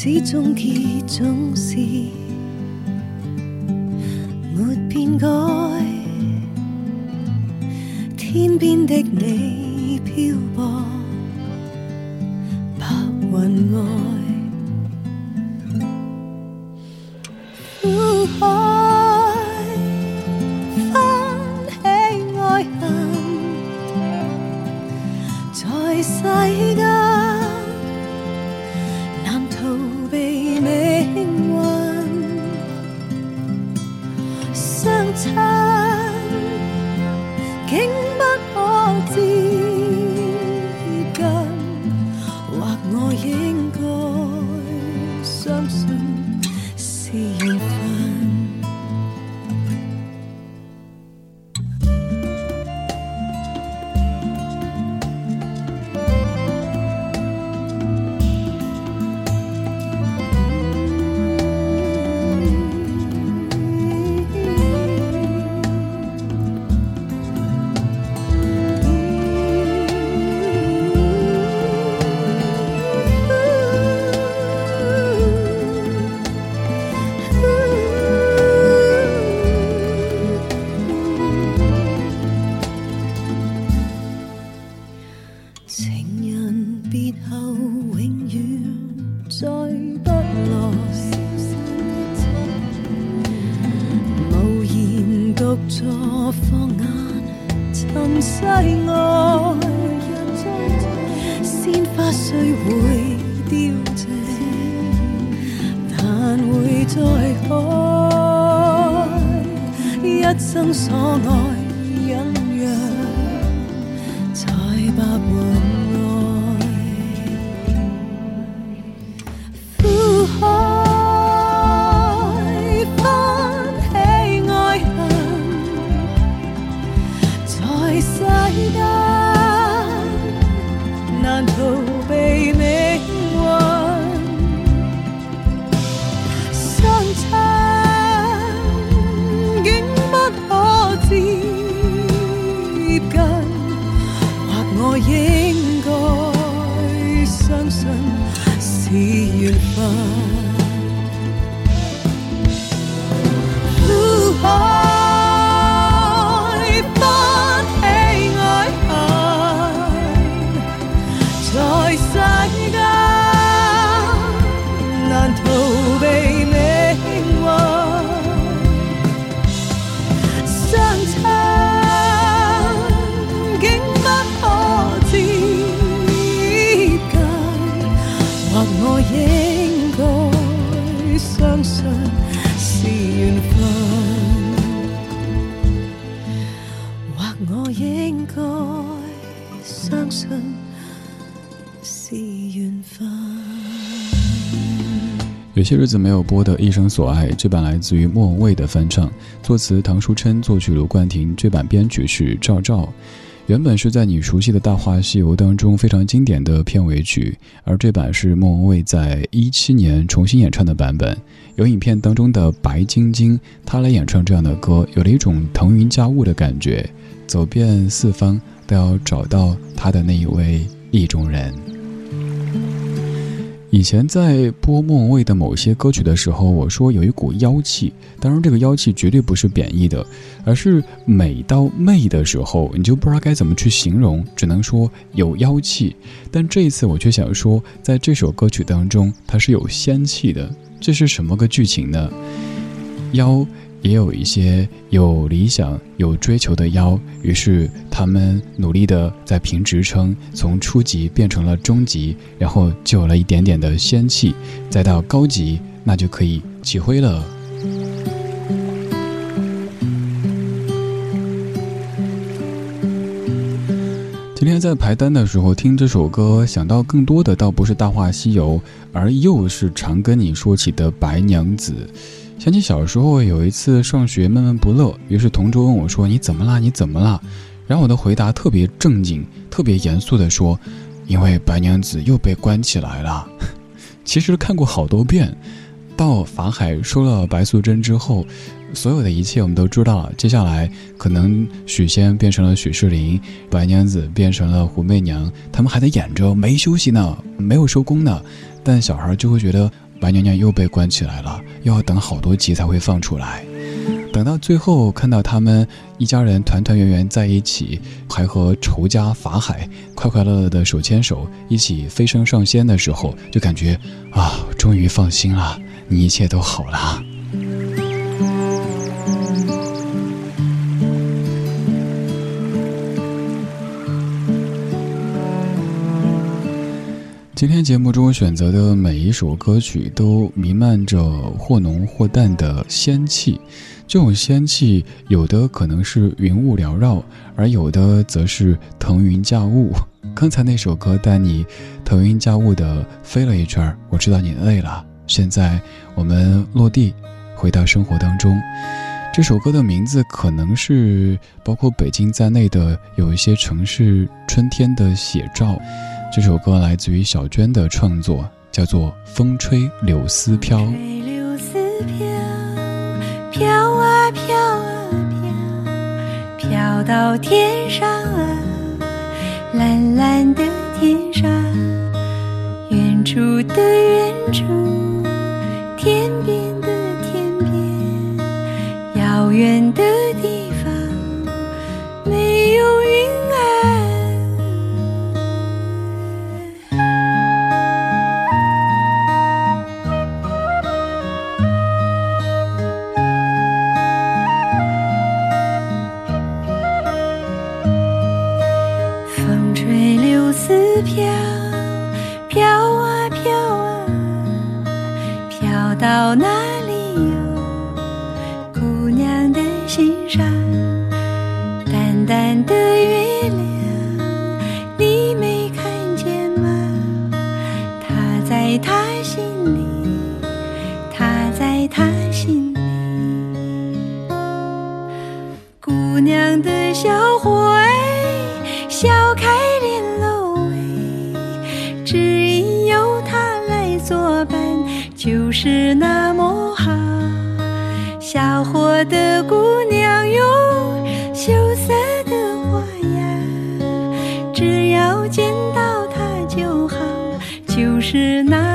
始终结总是不须会凋谢但会再开一生所爱我应该相信是缘分。相信是缘分有些日子没有播的《一生所爱》，这版来自于莫文蔚的翻唱，作词唐书琛，作曲卢冠廷，这版编曲是赵照。原本是在你熟悉的大话西游当中非常经典的片尾曲，而这版是莫文蔚在一七年重新演唱的版本。有影片当中的白晶晶，她来演唱这样的歌，有了一种腾云驾雾的感觉，走遍四方都要找到他的那一位意中人。以前在播莫文蔚的某些歌曲的时候，我说有一股妖气，当然这个妖气绝对不是贬义的，而是美到媚的时候，你就不知道该怎么去形容，只能说有妖气。但这一次我却想说，在这首歌曲当中，它是有仙气的，这是什么个剧情呢？妖。也有一些有理想、有追求的妖，于是他们努力的在评职称，从初级变成了中级，然后就有了一点点的仙气，再到高级，那就可以起灰了。今天在排单的时候听这首歌，想到更多的倒不是《大话西游》，而又是常跟你说起的白娘子。想起小时候有一次上学闷闷不乐，于是同桌问我说：“你怎么啦？你怎么啦？”然后我的回答特别正经、特别严肃地说：“因为白娘子又被关起来了。”其实看过好多遍，到法海收了白素贞之后，所有的一切我们都知道了。接下来可能许仙变成了许仕林，白娘子变成了胡媚娘，他们还在演着，没休息呢，没有收工呢。但小孩就会觉得。白娘娘又被关起来了，又要等好多集才会放出来。等到最后看到他们一家人团团圆圆在一起，还和仇家法海快快乐乐的手牵手一起飞升上仙的时候，就感觉啊，终于放心了，你一切都好了。今天节目中选择的每一首歌曲都弥漫着或浓或淡的仙气，这种仙气有的可能是云雾缭绕，而有的则是腾云驾雾。刚才那首歌带你腾云驾雾的飞了一圈儿，我知道你累了。现在我们落地，回到生活当中。这首歌的名字可能是包括北京在内的有一些城市春天的写照。这首歌来自于小娟的创作，叫做《风吹柳丝飘》。柳丝飘，飘啊飘啊飘，飘到天上啊，蓝蓝的天上，远处的远处，天边的天边，遥远的。淡的月亮，你没看见吗？他在他心里，他在他心里。姑娘的小伙哎，笑开脸喽，哎，只因有他来作伴，就是那么好。小伙的姑娘。是那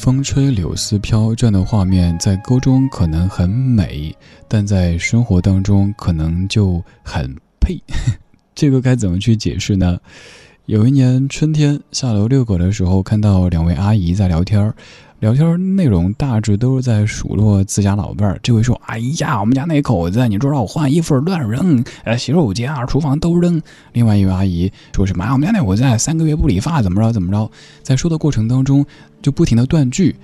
风吹柳丝飘这样的画面，在歌中可能很美，但在生活当中可能就很配。这个该怎么去解释呢？有一年春天下楼遛狗的时候，看到两位阿姨在聊天儿聊天内容大致都是在数落自家老伴儿。这位说：“哎呀，我们家那口子，你知道我换衣服乱扔，呃，洗手间啊、厨房都扔。”另外一位阿姨说什么：“我们家那口子三个月不理发，怎么着怎么着。”在说的过程当中，就不停的断句，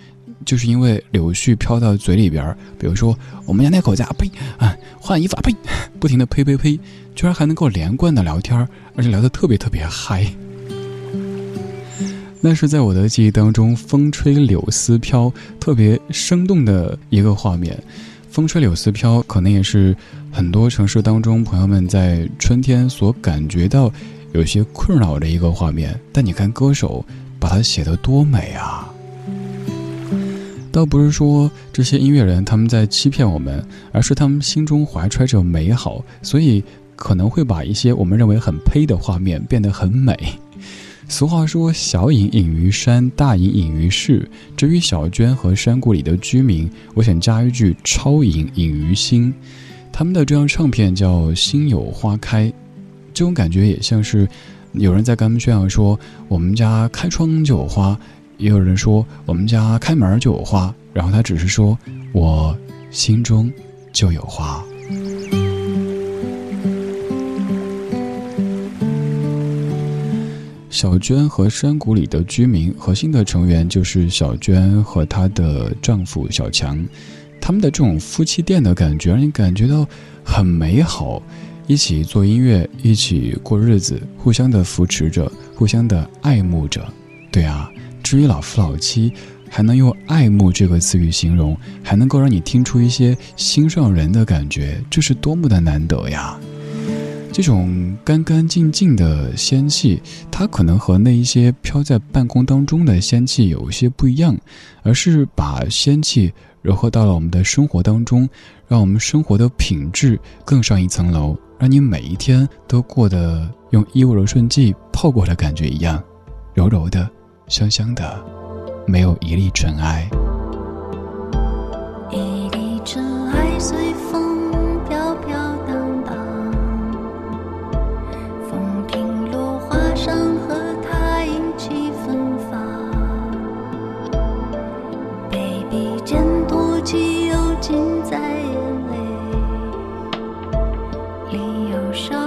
就是因为柳絮飘到嘴里边比如说，我们家那口子啊，呸啊，换衣服啊，呸，不停的呸呸呸，居然还能够连贯的聊天而且聊得特别特别嗨。那是在我的记忆当中，风吹柳丝飘，特别生动的一个画面。风吹柳丝飘，可能也是很多城市当中朋友们在春天所感觉到有些困扰的一个画面。但你看歌手把它写得多美啊！倒不是说这些音乐人他们在欺骗我们，而是他们心中怀揣着美好，所以可能会把一些我们认为很呸的画面变得很美。俗话说：“小隐隐于山，大隐隐于市。”至于小娟和山谷里的居民，我想加一句：“超隐隐于心。”他们的这张唱片叫《心有花开》，这种感觉也像是有人在跟他们炫耀说：“我们家开窗就有花。”也有人说：“我们家开门就有花。”然后他只是说：“我心中就有花。”小娟和山谷里的居民核心的成员就是小娟和她的丈夫小强，他们的这种夫妻店的感觉让你感觉到很美好，一起做音乐，一起过日子，互相的扶持着，互相的爱慕着。对啊，至于老夫老妻，还能用爱慕这个词语形容，还能够让你听出一些心上人的感觉，这是多么的难得呀！这种干干净净的仙气，它可能和那一些飘在半空当中的仙气有一些不一样，而是把仙气融合到了我们的生活当中，让我们生活的品质更上一层楼，让你每一天都过得用衣物柔顺剂泡过的感觉一样，柔柔的，香香的，没有一粒尘埃。里有伤。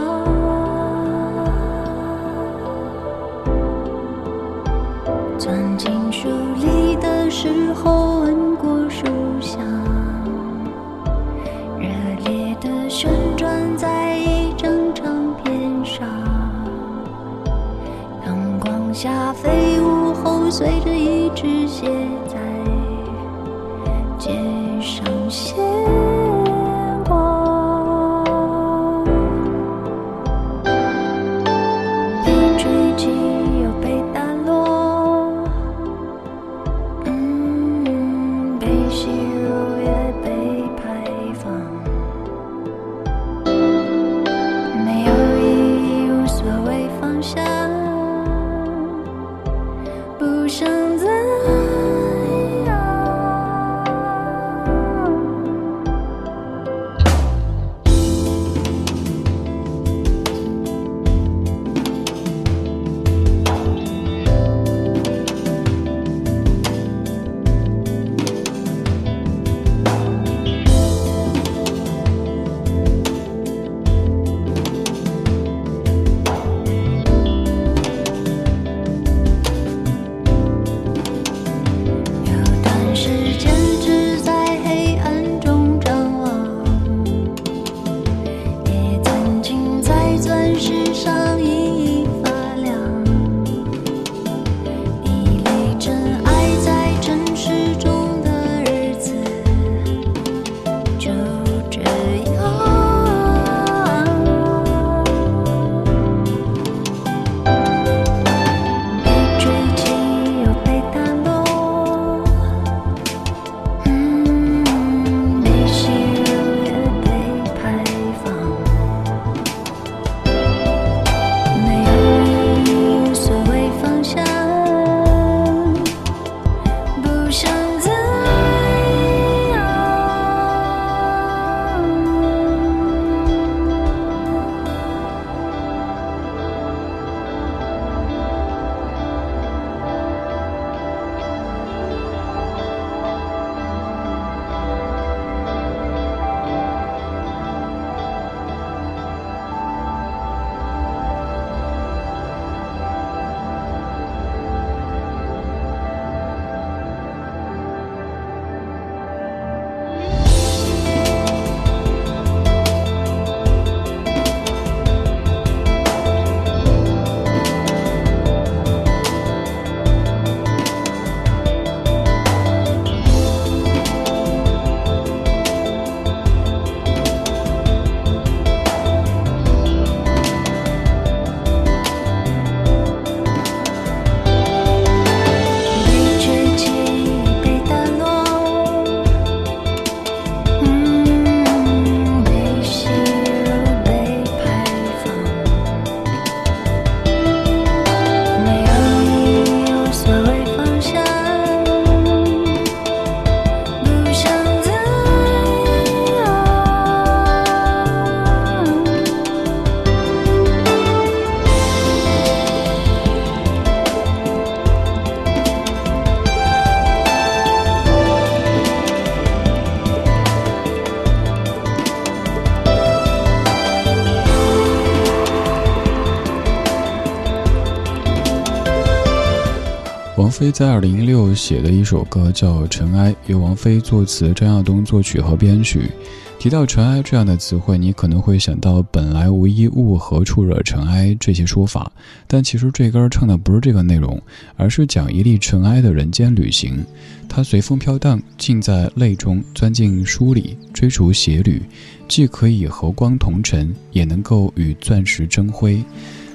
王菲在二零一六写的一首歌叫《尘埃》，由王菲作词，张亚东作曲和编曲。提到尘埃这样的词汇，你可能会想到“本来无一物，何处惹尘埃”这些说法，但其实这歌唱的不是这个内容，而是讲一粒尘埃的人间旅行。它随风飘荡，浸在泪中，钻进书里，追逐鞋履，既可以和光同尘，也能够与钻石争辉。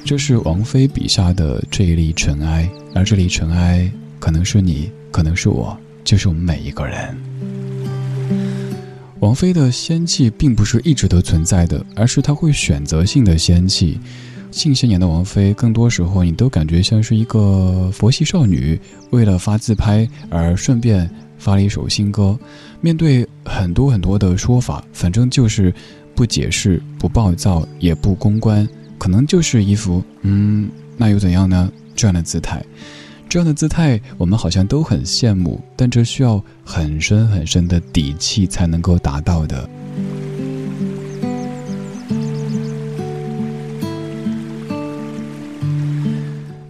这是王菲笔下的这一粒尘埃，而这粒尘埃可能是你，可能是我，就是我们每一个人。王菲的仙气并不是一直都存在的，而是她会选择性的仙气。近些年的王菲，更多时候你都感觉像是一个佛系少女，为了发自拍而顺便发了一首新歌。面对很多很多的说法，反正就是不解释、不暴躁、也不公关，可能就是一副嗯，那又怎样呢？这样的姿态。这样的姿态，我们好像都很羡慕，但这需要很深很深的底气才能够达到的。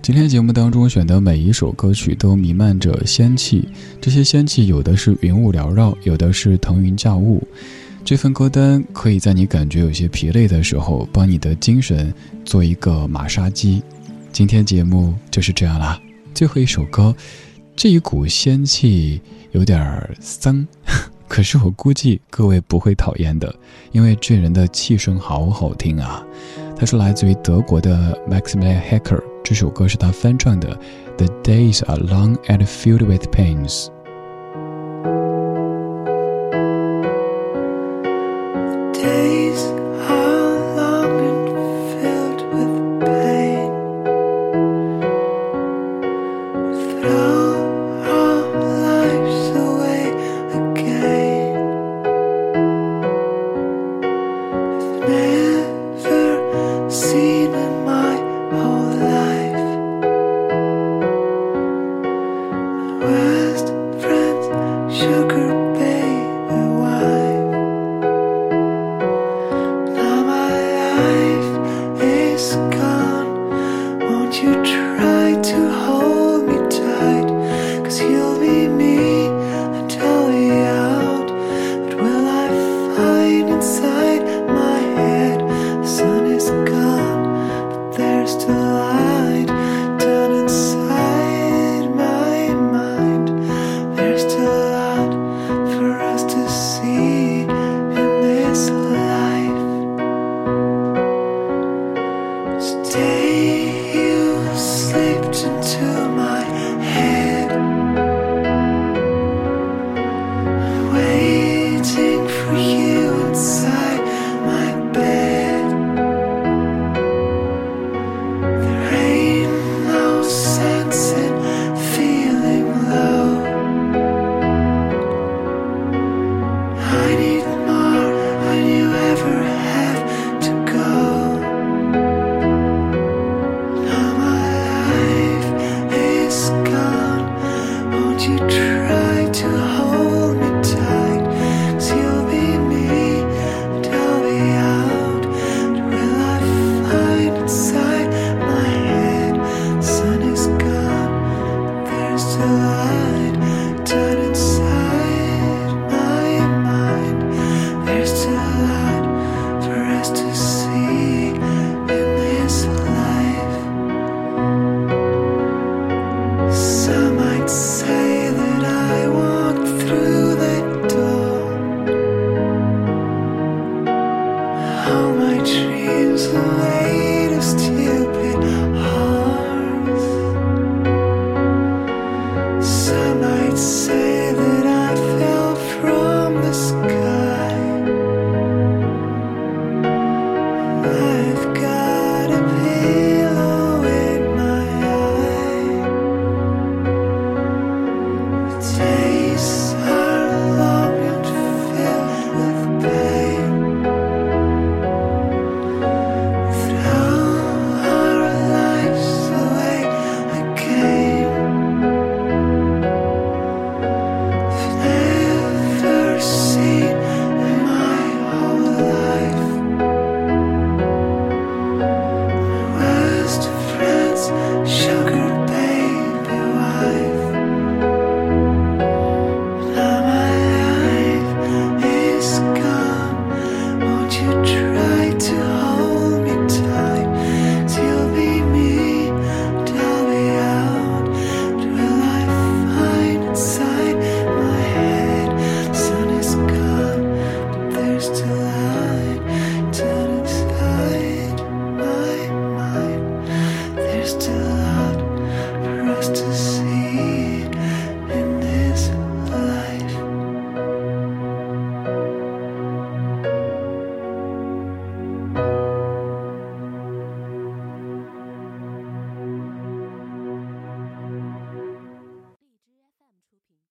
今天节目当中选的每一首歌曲都弥漫着仙气，这些仙气有的是云雾缭绕，有的是腾云驾雾。这份歌单可以在你感觉有些疲累的时候，帮你的精神做一个马杀鸡。今天节目就是这样啦。最后一首歌，这一股仙气有点丧，可是我估计各位不会讨厌的，因为这人的气声好好听啊。他是来自于德国的 Maximilian Hacker，这首歌是他翻唱的《The Days Are Long and Filled with Pains》。